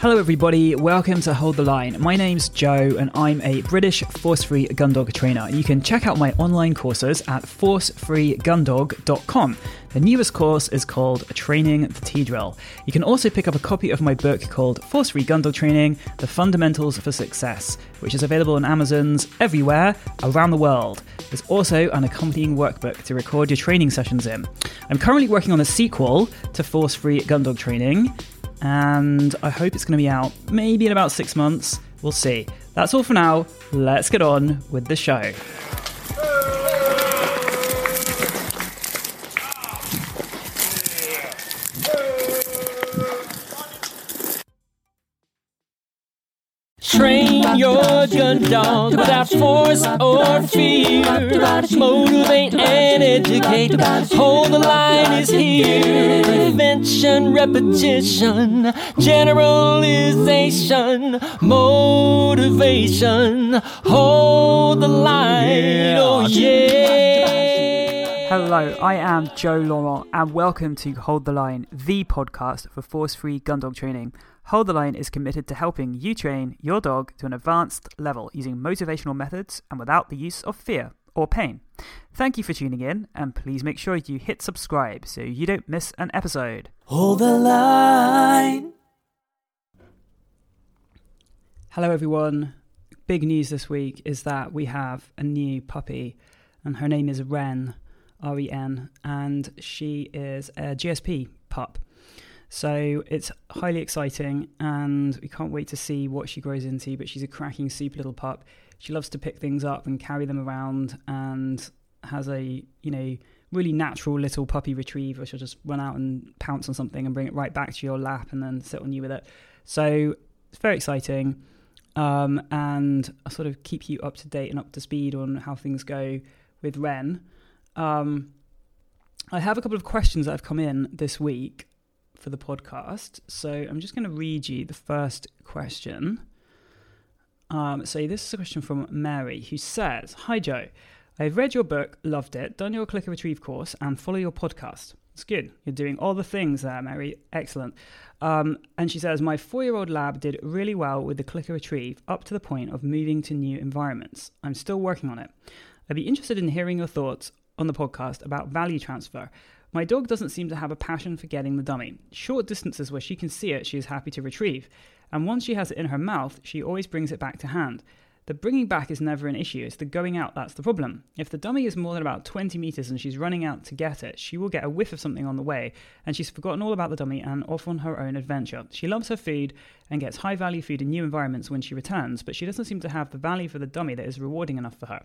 Hello, everybody. Welcome to Hold the Line. My name's Joe, and I'm a British force free gun dog trainer. You can check out my online courses at forcefreegundog.com. The newest course is called Training the T Drill. You can also pick up a copy of my book called Force Free Gun Dog Training The Fundamentals for Success, which is available on Amazon's everywhere around the world. There's also an accompanying workbook to record your training sessions in. I'm currently working on a sequel to Force Free Gun Dog Training and I hope it's going to be out maybe in about six months. We'll see. That's all for now. Let's get on with the show. Your gun dog without force or fear. Motivate and educate. Hold the line is here. Prevention, repetition, generalization, motivation. Hold the line. Oh, yeah. Hello, I am Joe Laurent, and welcome to Hold the Line, the podcast for force free gun dog training. Hold the Line is committed to helping you train your dog to an advanced level using motivational methods and without the use of fear or pain. Thank you for tuning in, and please make sure you hit subscribe so you don't miss an episode. Hold the line. Hello, everyone. Big news this week is that we have a new puppy, and her name is Ren, R E N, and she is a GSP pup. So it's highly exciting, and we can't wait to see what she grows into. But she's a cracking, super little pup. She loves to pick things up and carry them around, and has a you know really natural little puppy retriever. She'll just run out and pounce on something and bring it right back to your lap, and then sit on you with it. So it's very exciting, um, and I sort of keep you up to date and up to speed on how things go with Ren. Um, I have a couple of questions that have come in this week for the podcast. So I'm just going to read you the first question. Um, so this is a question from Mary who says, "Hi Joe, I've read your book, loved it, done your clicker retrieve course, and follow your podcast. It's good. You're doing all the things there, Mary. Excellent." Um, and she says, "My four-year-old lab did really well with the clicker retrieve up to the point of moving to new environments. I'm still working on it. I'd be interested in hearing your thoughts on the podcast about value transfer." My dog doesn't seem to have a passion for getting the dummy. Short distances where she can see it, she is happy to retrieve. And once she has it in her mouth, she always brings it back to hand. The bringing back is never an issue, it's the going out that's the problem. If the dummy is more than about 20 meters and she's running out to get it, she will get a whiff of something on the way, and she's forgotten all about the dummy and off on her own adventure. She loves her food and gets high value food in new environments when she returns, but she doesn't seem to have the value for the dummy that is rewarding enough for her.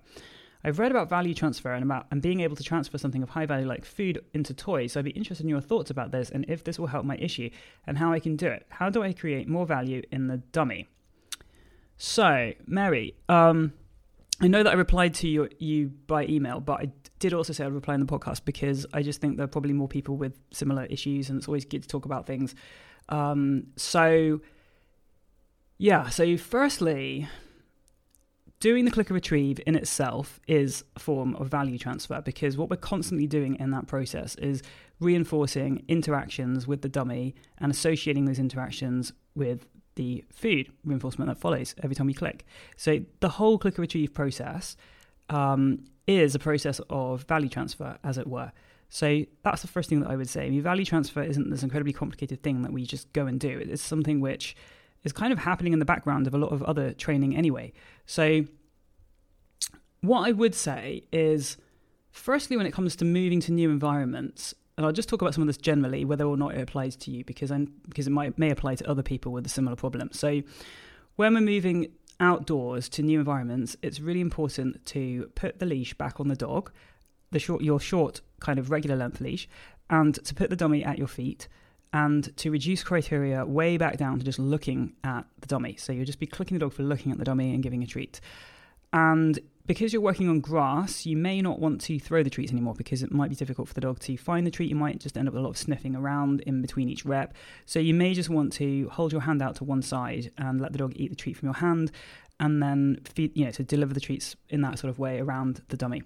I've read about value transfer and about and being able to transfer something of high value like food into toys. So I'd be interested in your thoughts about this and if this will help my issue and how I can do it. How do I create more value in the dummy? So, Mary, um, I know that I replied to you, you by email, but I did also say I'd reply in the podcast because I just think there are probably more people with similar issues and it's always good to talk about things. Um, so, yeah, so firstly, doing the clicker retrieve in itself is a form of value transfer because what we're constantly doing in that process is reinforcing interactions with the dummy and associating those interactions with the food reinforcement that follows every time we click. So the whole clicker retrieve process um, is a process of value transfer, as it were. So that's the first thing that I would say. I mean, value transfer isn't this incredibly complicated thing that we just go and do. It's something which is kind of happening in the background of a lot of other training anyway. So, what I would say is, firstly, when it comes to moving to new environments, and I'll just talk about some of this generally, whether or not it applies to you, because I'm, because it might may apply to other people with a similar problem. So, when we're moving outdoors to new environments, it's really important to put the leash back on the dog, the short your short kind of regular length leash, and to put the dummy at your feet and to reduce criteria way back down to just looking at the dummy. So you'll just be clicking the dog for looking at the dummy and giving a treat. And because you're working on grass, you may not want to throw the treats anymore because it might be difficult for the dog to find the treat. You might just end up with a lot of sniffing around in between each rep. So you may just want to hold your hand out to one side and let the dog eat the treat from your hand and then feed, you know, to deliver the treats in that sort of way around the dummy.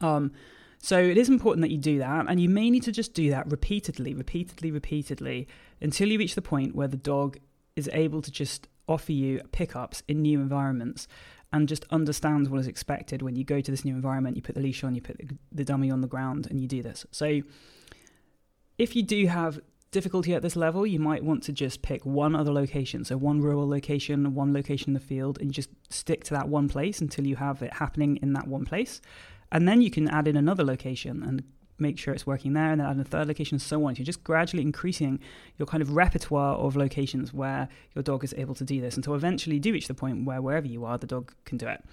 Um, so it is important that you do that, and you may need to just do that repeatedly, repeatedly, repeatedly until you reach the point where the dog is able to just offer you pickups in new environments and just understands what is expected when you go to this new environment. You put the leash on, you put the dummy on the ground, and you do this. So, if you do have difficulty at this level, you might want to just pick one other location. So, one rural location, one location in the field, and just stick to that one place until you have it happening in that one place. And then you can add in another location and make sure it's working there, and then add a third location, and so on. So you're just gradually increasing your kind of repertoire of locations where your dog is able to do this until eventually you do reach the point where wherever you are, the dog can do it.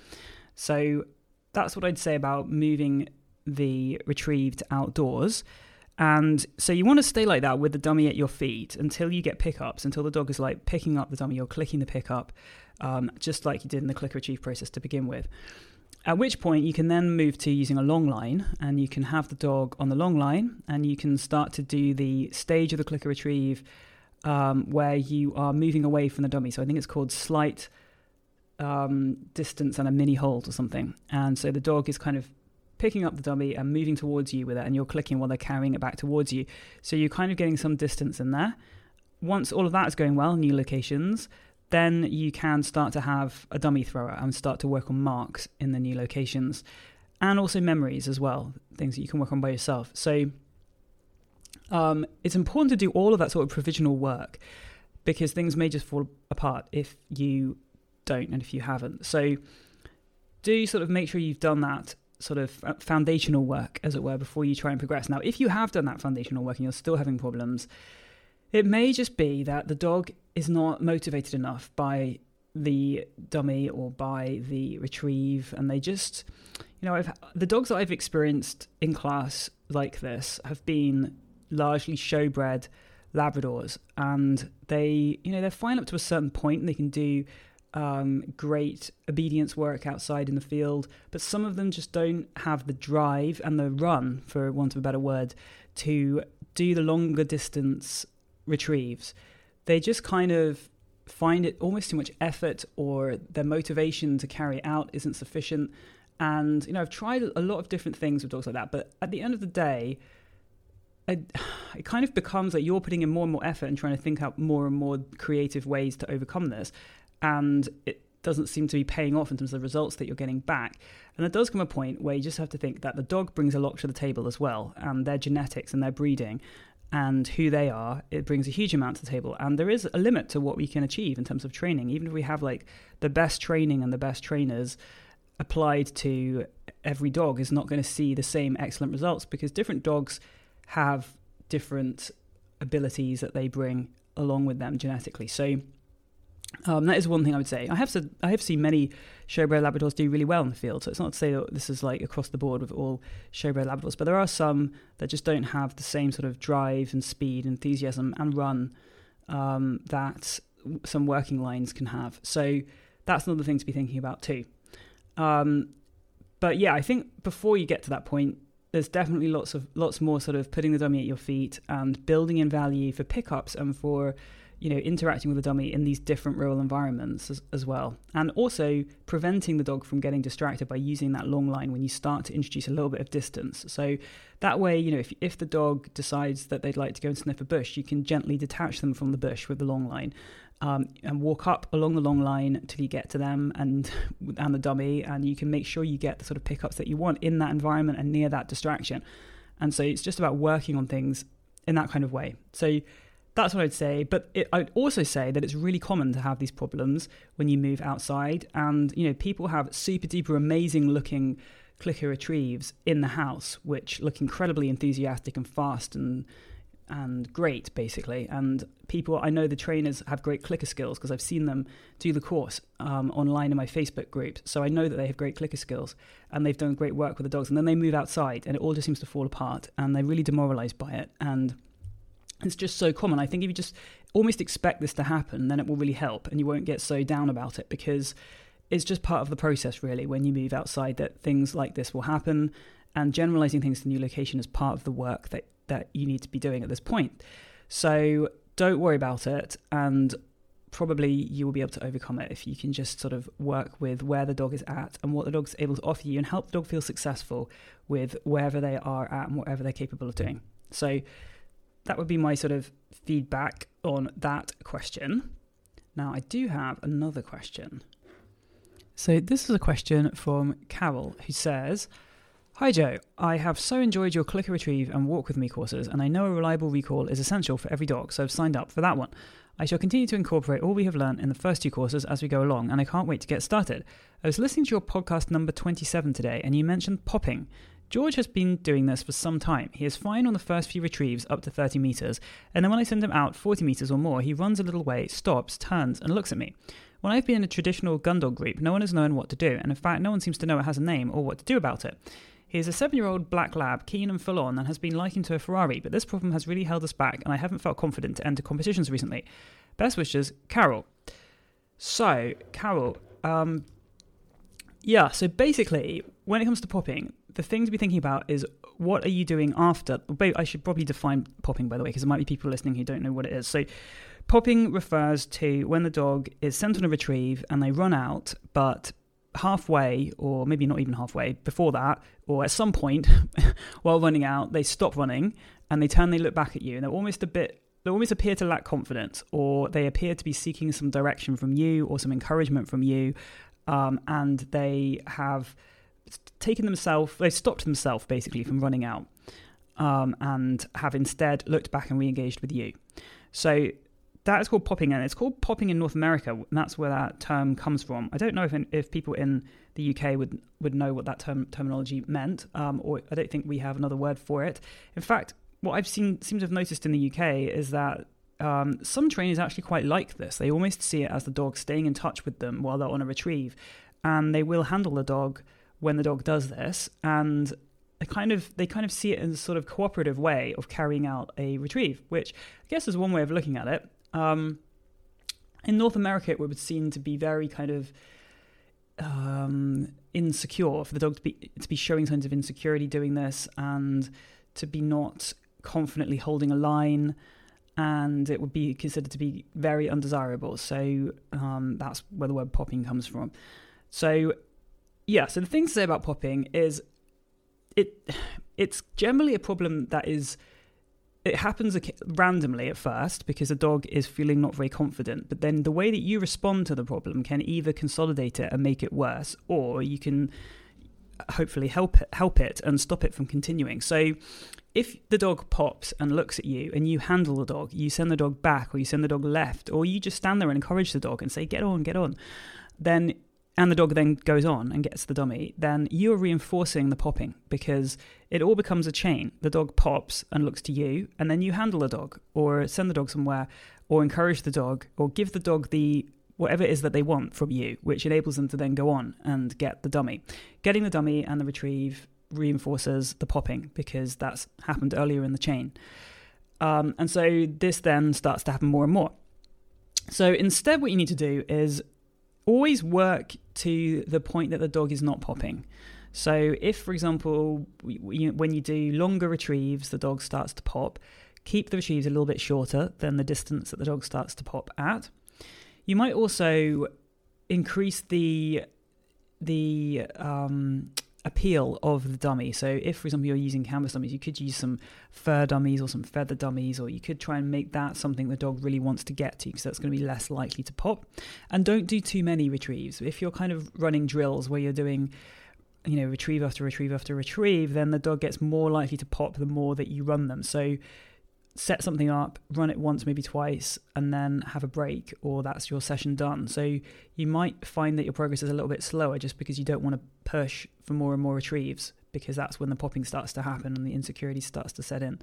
So that's what I'd say about moving the retrieved outdoors. And so you want to stay like that with the dummy at your feet until you get pickups, until the dog is like picking up the dummy, you're clicking the pickup, um, just like you did in the click retrieve process to begin with. At which point you can then move to using a long line and you can have the dog on the long line and you can start to do the stage of the clicker retrieve um, where you are moving away from the dummy. So I think it's called slight um, distance and a mini hold or something. And so the dog is kind of picking up the dummy and moving towards you with it and you're clicking while they're carrying it back towards you. So you're kind of getting some distance in there. Once all of that is going well, new locations, then you can start to have a dummy thrower and start to work on marks in the new locations and also memories as well, things that you can work on by yourself. So um, it's important to do all of that sort of provisional work because things may just fall apart if you don't and if you haven't. So do sort of make sure you've done that sort of foundational work, as it were, before you try and progress. Now, if you have done that foundational work and you're still having problems, it may just be that the dog is not motivated enough by the dummy or by the retrieve, and they just, you know, I've, the dogs that I've experienced in class like this have been largely showbred Labradors, and they, you know, they're fine up to a certain point, and they can do um, great obedience work outside in the field, but some of them just don't have the drive and the run, for want of a better word, to do the longer distance retrieves. They just kind of find it almost too much effort or their motivation to carry out isn't sufficient. And, you know, I've tried a lot of different things with dogs like that, but at the end of the day, it, kind of becomes like you're putting in more and more effort and trying to think out more and more creative ways to overcome this. And it doesn't seem to be paying off in terms of the results that you're getting back. And there does come a point where you just have to think that the dog brings a lot to the table as well, and their genetics and their breeding and who they are, it brings a huge amount to the table. And there is a limit to what we can achieve in terms of training. Even if we have like the best training and the best trainers applied to every dog is not going to see the same excellent results because different dogs have different abilities that they bring along with them genetically. So um, that is one thing I would say. I have said I have seen many showbred Labradors do really well in the field, so it's not to say that this is like across the board with all showbred Labradors, but there are some that just don't have the same sort of drive and speed, enthusiasm, and run um, that some working lines can have. So that's another thing to be thinking about too. Um, but yeah, I think before you get to that point, there's definitely lots of lots more sort of putting the dummy at your feet and building in value for pickups and for you know, interacting with the dummy in these different rural environments as, as, well. And also preventing the dog from getting distracted by using that long line when you start to introduce a little bit of distance. So that way, you know, if, if the dog decides that they'd like to go and sniff a bush, you can gently detach them from the bush with the long line. Um, and walk up along the long line till you get to them and and the dummy, and you can make sure you get the sort of pickups that you want in that environment and near that distraction. And so it's just about working on things in that kind of way. So that's what I'd say. But it, I'd also say that it's really common to have these problems when you move outside. And, you know, people have super duper amazing looking clicker retrieves in the house, which look incredibly enthusiastic and fast and and great, basically. And people, I know the trainers have great clicker skills because I've seen them do the course um, online in my Facebook group. So I know that they have great clicker skills and they've done great work with the dogs. And then they move outside and it all just seems to fall apart and they're really demoralized by it. And it's just so common. I think if you just almost expect this to happen, then it will really help and you won't get so down about it because it's just part of the process, really, when you move outside that things like this will happen. And generalizing things to new location is part of the work that, that you need to be doing at this point. So don't worry about it. And probably you will be able to overcome it if you can just sort of work with where the dog is at and what the dog's able to offer you and help the dog feel successful with wherever they are at and whatever they're capable of doing. So that would be my sort of feedback on that question. Now, I do have another question. So, this is a question from Carol who says, Hi Joe, I have so enjoyed your clicker retrieve and walk with me courses, and I know a reliable recall is essential for every dog, so I've signed up for that one. I shall continue to incorporate all we have learned in the first two courses as we go along, and I can't wait to get started. I was listening to your podcast number 27 today, and you mentioned popping. George has been doing this for some time. He is fine on the first few retrieves up to 30 metres, and then when I send him out 40 metres or more, he runs a little way, stops, turns, and looks at me. When I've been in a traditional gun dog group, no one has known what to do, and in fact, no one seems to know it has a name or what to do about it. He is a seven year old black lab, keen and full on, and has been likened to a Ferrari, but this problem has really held us back, and I haven't felt confident to enter competitions recently. Best wishes, Carol. So, Carol, um, yeah, so basically, when it comes to popping, the thing to be thinking about is what are you doing after? I should probably define popping, by the way, because there might be people listening who don't know what it is. So, popping refers to when the dog is sent on a retrieve and they run out, but halfway, or maybe not even halfway, before that, or at some point while running out, they stop running and they turn, they look back at you, and they're almost a bit, they almost appear to lack confidence, or they appear to be seeking some direction from you or some encouragement from you, um, and they have taken themselves, they've stopped themselves basically from running out, um, and have instead looked back and re engaged with you. So that is called popping, and it's called popping in North America, and that's where that term comes from. I don't know if if people in the UK would would know what that term terminology meant, um, or I don't think we have another word for it. In fact, what I've seen seems to have noticed in the UK is that um, some trainers actually quite like this. They almost see it as the dog staying in touch with them while they're on a retrieve, and they will handle the dog when the dog does this, and they kind of they kind of see it as a sort of cooperative way of carrying out a retrieve, which I guess is one way of looking at it. Um, in North America, it would seem to be very kind of um, insecure for the dog to be to be showing signs of insecurity doing this, and to be not confidently holding a line, and it would be considered to be very undesirable. So um, that's where the word popping comes from. So yeah, so the thing to say about popping is it it's generally a problem that is it happens randomly at first because the dog is feeling not very confident but then the way that you respond to the problem can either consolidate it and make it worse or you can hopefully help it help it and stop it from continuing. So if the dog pops and looks at you and you handle the dog you send the dog back or you send the dog left or you just stand there and encourage the dog and say get on get on then and the dog then goes on and gets the dummy, then you are reinforcing the popping because it all becomes a chain. The dog pops and looks to you, and then you handle the dog or send the dog somewhere or encourage the dog or give the dog the whatever it is that they want from you, which enables them to then go on and get the dummy. Getting the dummy and the retrieve reinforces the popping because that's happened earlier in the chain. Um, and so this then starts to happen more and more. So instead, what you need to do is always work to the point that the dog is not popping. So, if, for example, when you do longer retrieves, the dog starts to pop, keep the retrieves a little bit shorter than the distance that the dog starts to pop at. You might also increase the the um, appeal of the dummy. So, if, for example, you're using canvas dummies, you could use some fur dummies or some feather dummies, or you could try and make that something the dog really wants to get to because that's going to be less likely to pop. And don't do too many retrieves. If you're kind of running drills where you're doing you know, retrieve after retrieve after retrieve, then the dog gets more likely to pop the more that you run them. So set something up, run it once, maybe twice, and then have a break, or that's your session done. So you might find that your progress is a little bit slower just because you don't want to push for more and more retrieves, because that's when the popping starts to happen and the insecurity starts to set in.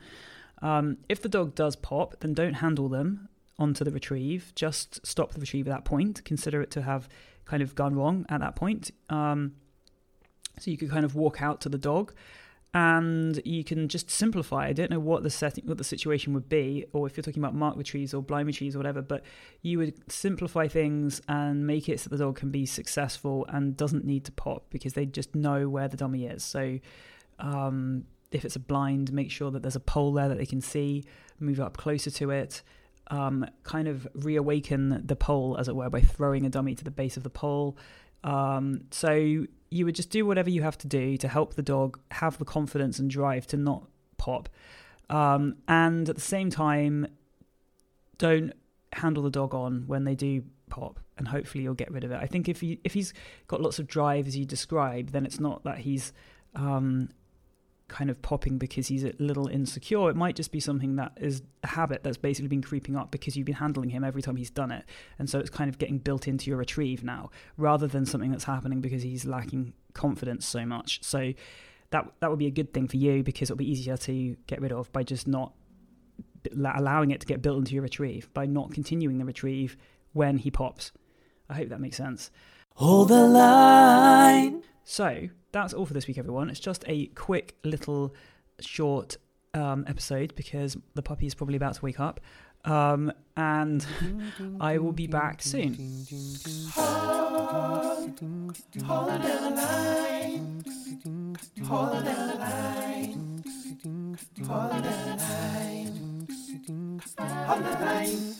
Um, if the dog does pop, then don't handle them onto the retrieve. Just stop the retrieve at that point. Consider it to have kind of gone wrong at that point. Um, so you could kind of walk out to the dog and you can just simplify. I don't know what the setting, what the situation would be, or if you're talking about mark retrieves or blind retrieves or whatever, but you would simplify things and make it so the dog can be successful and doesn't need to pop because they just know where the dummy is. So, um, if it's a blind, make sure that there's a pole there that they can see, move up closer to it. Um, kind of reawaken the pole, as it were, by throwing a dummy to the base of the pole. Um, so you would just do whatever you have to do to help the dog have the confidence and drive to not pop. Um, and at the same time, don't handle the dog on when they do pop, and hopefully you'll get rid of it. I think if he if he's got lots of drive as you describe, then it's not that he's um, kind of popping because he's a little insecure. It might just be something that is a habit that's basically been creeping up because you've been handling him every time he's done it. And so it's kind of getting built into your retrieve now, rather than something that's happening because he's lacking confidence so much. So that that would be a good thing for you because it'll be easier to get rid of by just not allowing it to get built into your retrieve, by not continuing the retrieve when he pops. I hope that makes sense. Hold the line. So that's all for this week, everyone. It's just a quick little short um, episode because the puppy is probably about to wake up. Um, and I will be back soon. Hold, hold the line. Hold the line. Hold the line. Hold the line.